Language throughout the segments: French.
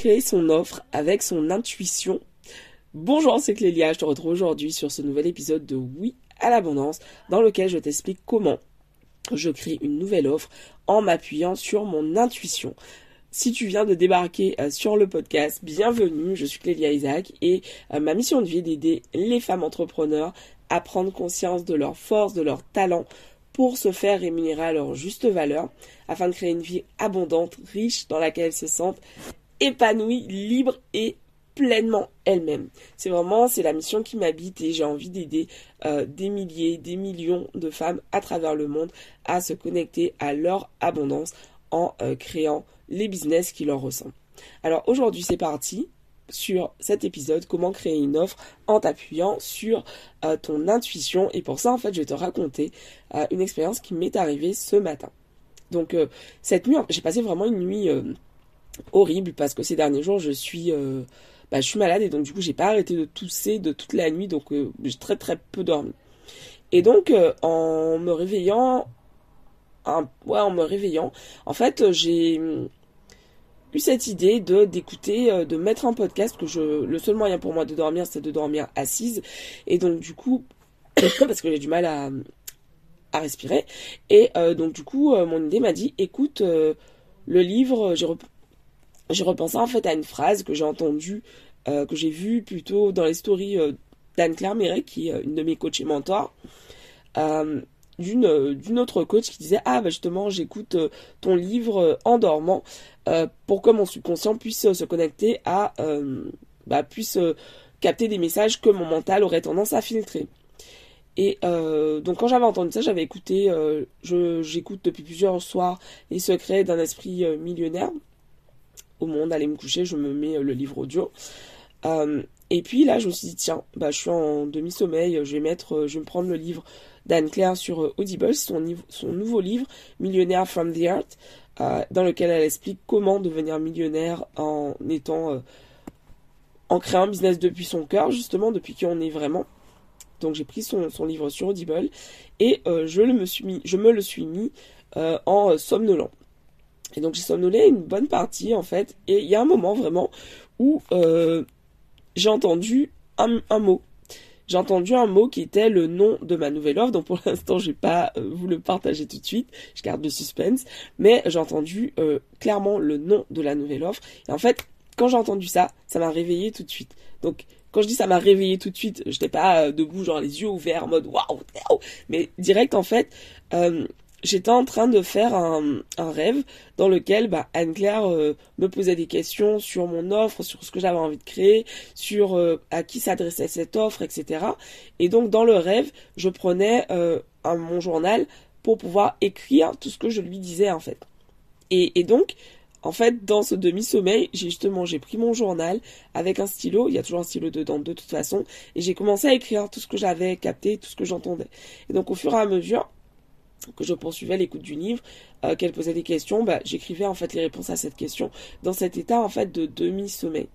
créer son offre avec son intuition. Bonjour, c'est Clélia, je te retrouve aujourd'hui sur ce nouvel épisode de Oui à l'abondance dans lequel je t'explique comment je crée une nouvelle offre en m'appuyant sur mon intuition. Si tu viens de débarquer euh, sur le podcast, bienvenue, je suis Clélia Isaac et euh, ma mission de vie est d'aider les femmes entrepreneurs à prendre conscience de leurs forces, de leurs talents pour se faire rémunérer à leur juste valeur afin de créer une vie abondante, riche, dans laquelle elles se sentent épanouies, libres et pleinement elles-mêmes. C'est vraiment, c'est la mission qui m'habite et j'ai envie d'aider euh, des milliers, des millions de femmes à travers le monde à se connecter à leur abondance en euh, créant les business qui leur ressemblent. Alors aujourd'hui c'est parti sur cet épisode comment créer une offre en t'appuyant sur euh, ton intuition et pour ça en fait je vais te raconter une expérience qui m'est arrivée ce matin. Donc cette nuit j'ai passé vraiment une nuit horrible parce que ces derniers jours je suis bah, je suis malade et donc du coup j'ai pas arrêté de tousser de toute la nuit donc euh, j'ai très très peu dormi. Et donc euh, en me réveillant, ouais en me réveillant, en fait j'ai eu cette idée de d'écouter, euh, de mettre un podcast que je le seul moyen pour moi de dormir c'est de dormir assise et donc du coup parce que j'ai du mal à à respirer et donc du coup mon idée m'a dit écoute le livre j'ai j'ai repensé en fait à une phrase que j'ai entendue, euh, que j'ai vue plutôt dans les stories euh, d'Anne-Claire Méret, qui est euh, une de mes coachs et mentors, d'une, autre coach qui disait Ah, bah justement, j'écoute ton livre en dormant pour que mon subconscient puisse se connecter à. bah, puisse capter des messages que mon mental aurait tendance à filtrer. Et donc quand j'avais entendu ça, j'avais écouté, j'écoute depuis plusieurs soirs Les secrets d'un esprit millionnaire au monde, aller me coucher, je me mets euh, le livre audio. Euh, et puis là, je me suis dit, tiens, bah, je suis en demi-sommeil, je vais mettre, euh, je vais me prendre le livre d'Anne-Claire sur Audible, son, nouveau livre, Millionnaire from the Earth, dans lequel elle explique comment devenir millionnaire en étant, en créant un business depuis son cœur, justement, depuis qui on est vraiment. Donc j'ai pris son, livre sur Audible et je, me je me le suis mis en somnolent. Et donc j'ai somnolé une bonne partie en fait. Et il y a un moment vraiment où euh, j'ai entendu un, mot. J'ai entendu un mot qui était le nom de ma nouvelle offre. Donc pour l'instant, je vais pas euh, vous le partager tout de suite. Je garde le suspense. Mais j'ai entendu euh, clairement le nom de la nouvelle offre. Et en fait, quand j'ai entendu ça, ça m'a réveillé tout de suite. Donc quand je dis ça m'a réveillé tout de suite, je n'étais pas debout genre les yeux ouverts en mode waouh, mais direct en fait, j'étais en train de faire un, rêve dans lequel bah, Anne-Claire euh, me posait des questions sur mon offre, sur ce que j'avais envie de créer, sur euh, à qui s'adressait cette offre, etc. Et donc dans le rêve, je prenais euh, mon journal pour pouvoir écrire tout ce que je lui disais en fait. Et, donc, en fait, dans ce demi-sommeil, j'ai justement j'ai pris mon journal avec un stylo, il y a toujours un stylo dedans de toute façon, et j'ai commencé à écrire tout ce que j'avais capté, tout ce que j'entendais. Et donc au fur et à mesure, que je poursuivais l'écoute du livre, euh, qu'elle posait des questions, bah, j'écrivais en fait les réponses à cette question dans cet état en fait de demi-sommeil.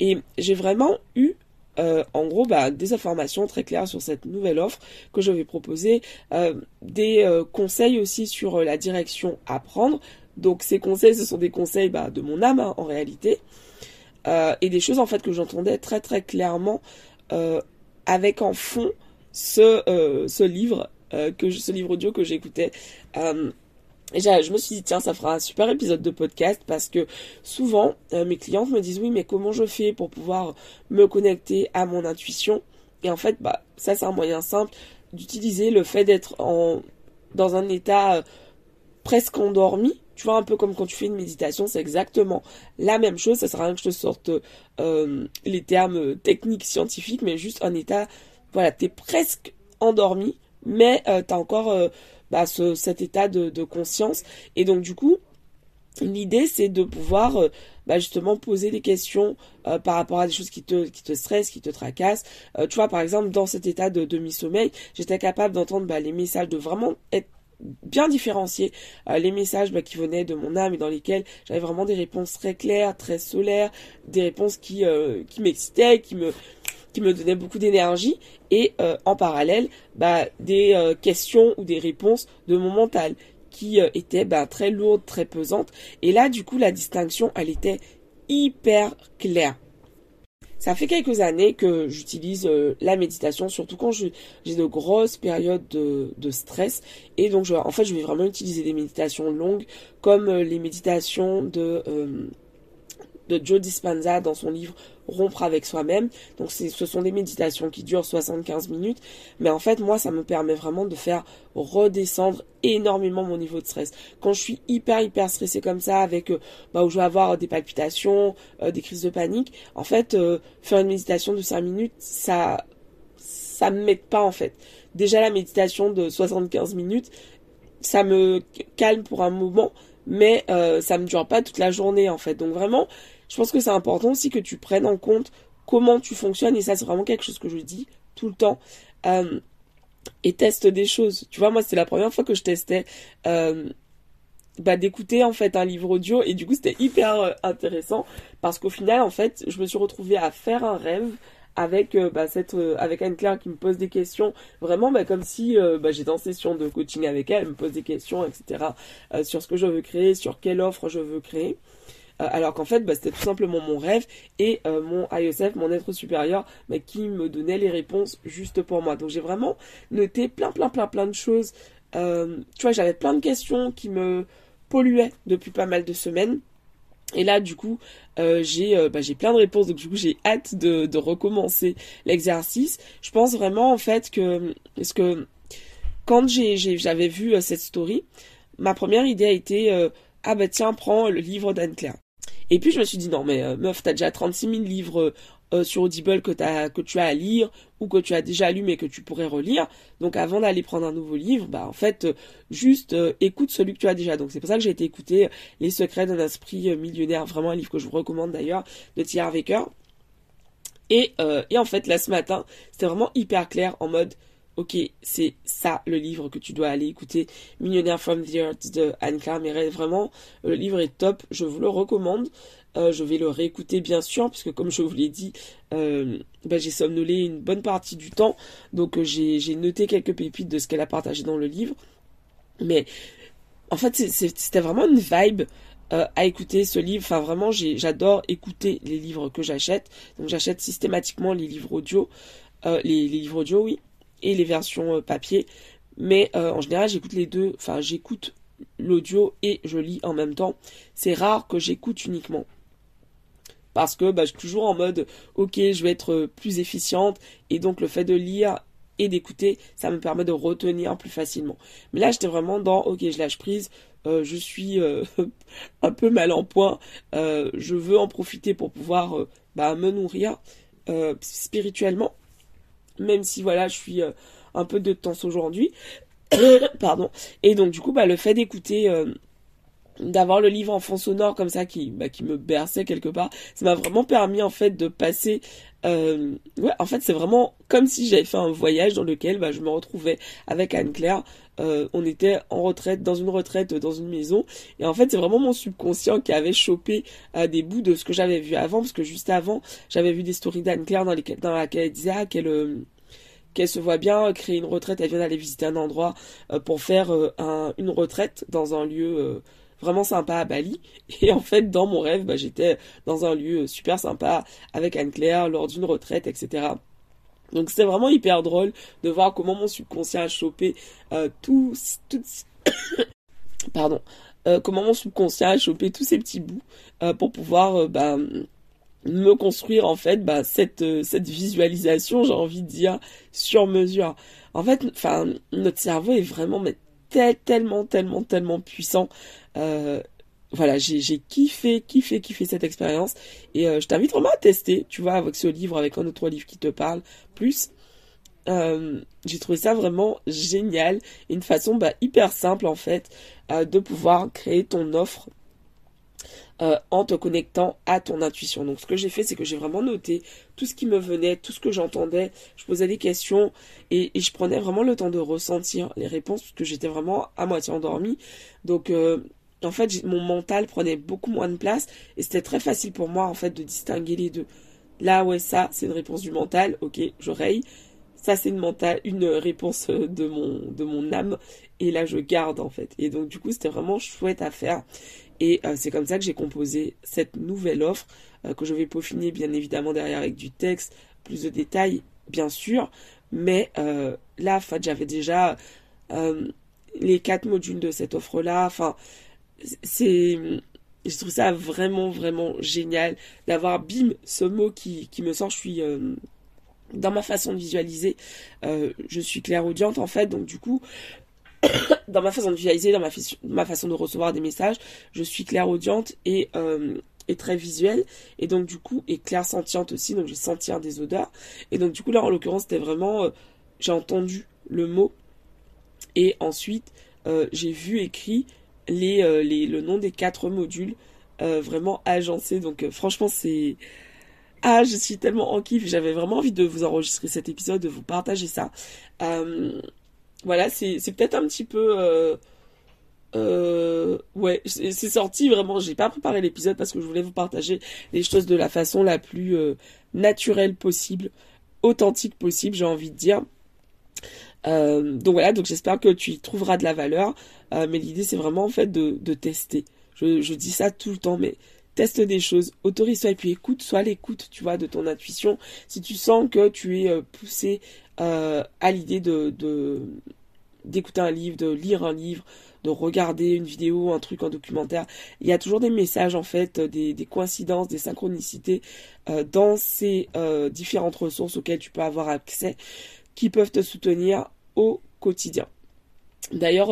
Et j'ai vraiment eu euh, en gros bah, des informations très claires sur cette nouvelle offre que je vais proposer, euh, des conseils aussi sur la direction à prendre. Donc ces conseils, ce sont des conseils bah, de mon âme hein, en réalité, et des choses en fait que j'entendais très très clairement avec en fond ce, ce livre euh, que ce livre audio que j'écoutais. Euh, je me suis dit, tiens, ça fera un super épisode de podcast parce que souvent, euh, mes clientes me disent, oui, mais comment je fais pour pouvoir me connecter à mon intuition? Et en fait, bah, ça, c'est un moyen simple d'utiliser le fait d'être dans un état presque endormi. Tu vois, un peu comme quand tu fais une méditation, c'est exactement la même chose. Ça sert à rien que je te sorte les termes techniques, scientifiques, mais juste un état, voilà, t'es presque endormi mais euh, tu encore euh, bah, cet état de, conscience. Et donc du coup, l'idée c'est de pouvoir euh, bah, justement poser des questions par rapport à des choses qui te, qui te stressent, qui te tracassent. tu vois, par exemple, dans cet état de demi-sommeil, j'étais capable d'entendre bah, les messages, de vraiment être bien différencier les messages qui venaient de mon âme et dans lesquels j'avais vraiment des réponses très claires, très solaires, des réponses qui, qui m'excitaient, qui me, me donnait beaucoup d'énergie et euh, en parallèle bah, des euh, questions ou des réponses de mon mental qui euh, étaient bah, très lourdes, très pesantes. Et là, du coup, la distinction, elle était hyper clair. Ça fait quelques années que j'utilise la méditation, surtout quand j'ai de grosses périodes de, stress. Et donc, je, en fait, je vais vraiment utiliser des méditations longues, comme les méditations de, de Joe Dispenza dans son livre rompre avec soi-même. Donc ce sont des méditations qui durent 75 minutes. Mais en fait, moi, ça me permet vraiment de faire redescendre énormément mon niveau de stress. Quand je suis hyper, hyper stressée comme ça, avec, euh, bah, où je vais avoir des palpitations, euh, des crises de panique, en fait, euh, faire une méditation de 5 minutes, ça, ça me m'aide pas, en fait. Déjà, la méditation de 75 minutes, ça me calme pour un moment, mais ça me dure pas toute la journée, en fait. Donc vraiment, je pense que c'est important aussi que tu prennes en compte comment tu fonctionnes et ça c'est vraiment quelque chose que je dis tout le temps euh, et teste des choses. Tu vois moi c'était la première fois que je testais euh, bah, d'écouter en fait un livre audio et du coup c'était hyper euh, intéressant parce qu'au final en fait je me suis retrouvée à faire un rêve avec bah, cette avec Anne Claire qui me pose des questions. Vraiment bah, comme si j'étais en session de coaching avec elle elle me pose des questions etc sur ce que je veux créer sur quelle offre je veux créer alors qu'en fait bah, c'était tout simplement mon rêve et euh, mon IOSF, mon être supérieur, bah, qui me donnait les réponses juste pour moi. Donc j'ai vraiment noté plein plein plein plein de choses. Euh, tu vois, j'avais plein de questions qui me polluaient depuis pas mal de semaines. Et là, du coup, j'ai bah, plein de réponses, donc du coup, j'ai hâte de, recommencer l'exercice. Je pense vraiment en fait que parce que quand j'avais vu cette story, ma première idée a été ah bah tiens, prends le livre d'Anne Claire. Et puis je me suis dit non mais euh, meuf, t'as déjà 36 000 livres euh, sur Audible que, que tu as à lire ou que tu as déjà lu mais que tu pourrais relire. Donc avant d'aller prendre un nouveau livre, bah en fait euh, juste écoute celui que tu as déjà. Donc c'est pour ça que j'ai été écouter Les secrets d'un esprit millionnaire, vraiment un livre que je vous recommande d'ailleurs de Thierry Wecker. Et, et en fait là ce matin, c'était vraiment hyper clair en mode ok, c'est ça le livre que tu dois aller écouter, Millionaire from the Earth de Anne Claire Vraiment, le livre est top, je vous le recommande. Euh, je vais le réécouter bien sûr, puisque comme je vous l'ai dit, euh, bah, j'ai somnolé une bonne partie du temps, donc euh, j'ai noté quelques pépites de ce qu'elle a partagé dans le livre. Mais en fait, c'était vraiment une vibe à écouter ce livre. Enfin, vraiment, j'adore écouter les livres que j'achète. Donc, j'achète systématiquement les livres audio. les, livres audio, oui et les versions euh, papier. Mais euh, en général, j'écoute les deux. Enfin, j'écoute l'audio et je lis en même temps. C'est rare que j'écoute uniquement. Parce que bah, je suis toujours en mode, ok, je vais être plus efficiente. Et donc le fait de lire et d'écouter, ça me permet de retenir plus facilement. Mais là, j'étais vraiment dans, ok, je lâche prise. Euh, je suis un peu mal en point. je veux en profiter pour pouvoir bah, me nourrir spirituellement même si voilà, je suis euh, un peu de temps aujourd'hui. Pardon. Et donc du coup, bah, le fait d'écouter, euh, d'avoir le livre en fond sonore comme ça qui, bah, qui me berçait quelque part, ça m'a vraiment permis en fait de passer. Euh, ouais, en fait, c'est vraiment comme si j'avais fait un voyage dans lequel bah, je me retrouvais avec Anne Claire. on était en retraite, dans une retraite, dans une maison. Et en fait, c'est vraiment mon subconscient qui avait chopé des bouts de ce que j'avais vu avant. Parce que juste avant, j'avais vu des stories d'Anne Claire dans, dans laquelle elle disait ah, qu'elle qu'elle se voit bien créer une retraite, elle vient d'aller visiter un endroit euh, pour faire euh, une retraite dans un lieu euh, vraiment sympa à Bali. Et en fait, dans mon rêve, bah, j'étais dans un lieu super sympa avec Anne-Claire lors d'une retraite, etc. Donc c'est vraiment hyper drôle de voir comment mon subconscient a chopé tout, pardon, comment mon subconscient a chopé tous ces petits bouts pour pouvoir bah, me construire en fait bah, cette euh, cette visualisation j'ai envie de dire sur mesure en fait notre cerveau est vraiment mais tellement tellement tellement puissant. Euh, voilà j'ai kiffé kiffé kiffé cette expérience. Et euh, je t'invite vraiment à tester tu vois avec ce livre avec un autre livre qui te parle plus. J'ai trouvé ça vraiment génial. Une façon bah, hyper simple en fait de pouvoir créer ton offre euh, en te connectant à ton intuition. Donc ce que j'ai fait, c'est que j'ai vraiment noté tout ce qui me venait, tout ce que j'entendais. Je posais des questions et, je prenais vraiment le temps de ressentir les réponses parce que j'étais vraiment à moitié endormie. Donc euh, en fait, mon mental prenait beaucoup moins de place et c'était très facile pour moi en fait de distinguer les deux. Là, ouais, ça, c'est une réponse du mental. Ok, raye. ça c'est une une réponse de mon de mon âme et là je garde en fait. Et donc du coup c'était vraiment chouette à faire et euh, c'est comme ça que j'ai composé cette nouvelle offre euh, que je vais peaufiner bien évidemment derrière avec du texte, plus de détails bien sûr, mais euh, là en fait j'avais déjà les quatre modules de cette offre là. Enfin c'est je trouve ça vraiment vraiment génial d'avoir bim ce mot qui, qui me sort. Je suis dans ma façon de visualiser, je suis clairaudiente en fait, donc du coup, dans ma façon de visualiser, dans ma, ma, façon de recevoir des messages, je suis clairaudiente et, euh, et très visuelle, et donc du coup, et clairsentiente aussi, donc j'ai sentir des odeurs, et donc du coup là en l'occurrence c'était vraiment, euh, j'ai entendu le mot, et ensuite euh, j'ai vu écrit les, les, le nom des quatre modules vraiment agencés, donc franchement c'est ah, je suis tellement en kiff. J'avais vraiment envie de vous enregistrer cet épisode, de vous partager ça. Euh, voilà, c'est, peut-être un petit peu... Euh, euh, ouais, c'est, sorti vraiment. J'ai pas préparé l'épisode parce que je voulais vous partager les choses de la façon la plus euh, naturelle possible, authentique possible, j'ai envie de dire. Donc voilà, donc j'espère que tu y trouveras de la valeur. Mais l'idée, c'est vraiment en fait de, de tester. Je, je dis ça tout le temps, mais teste des choses, autorise-toi et puis écoute, sois l'écoute, tu vois, de ton intuition. Si tu sens que tu es euh, poussé euh, à l'idée de, d'écouter un livre, de lire un livre, de regarder une vidéo, un truc, un documentaire, il y a toujours des messages en fait, des, coïncidences, des synchronicités euh, dans ces différentes ressources auxquelles tu peux avoir accès qui peuvent te soutenir au quotidien. D'ailleurs,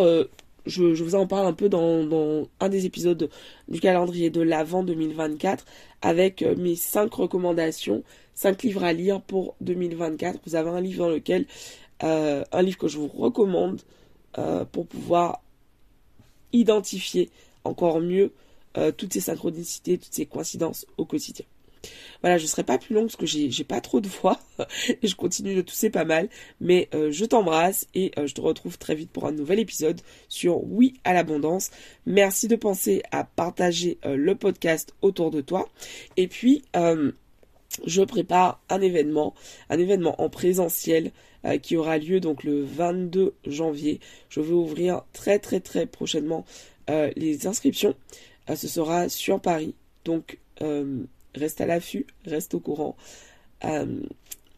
je, vous en parle un peu dans, un des épisodes du calendrier de l'Avent 2024 avec euh, mes 5 recommandations, 5 livres à lire pour 2024. Vous avez un livre dans lequel, euh, un livre que je vous recommande euh, pour pouvoir identifier encore mieux toutes ces synchronicités, toutes ces coïncidences au quotidien. Voilà, je ne serai pas plus longue parce que j'ai pas trop de voix et je continue de tousser pas mal. Mais euh, je t'embrasse et euh, je te retrouve très vite pour un nouvel épisode sur Oui à l'abondance. Merci de penser à partager euh, le podcast autour de toi. Et puis, je prépare un événement, un événement en présentiel qui aura lieu donc le 22 janvier. Je vais ouvrir très très très prochainement les inscriptions. ce sera sur Paris. Donc reste à l'affût, reste au courant. Euh,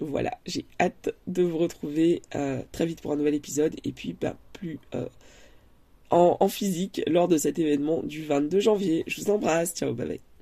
voilà, j'ai hâte de vous retrouver euh, très vite pour un nouvel épisode et puis bah, plus euh, en, physique lors de cet événement du 22 janvier. Je vous embrasse, ciao, bye.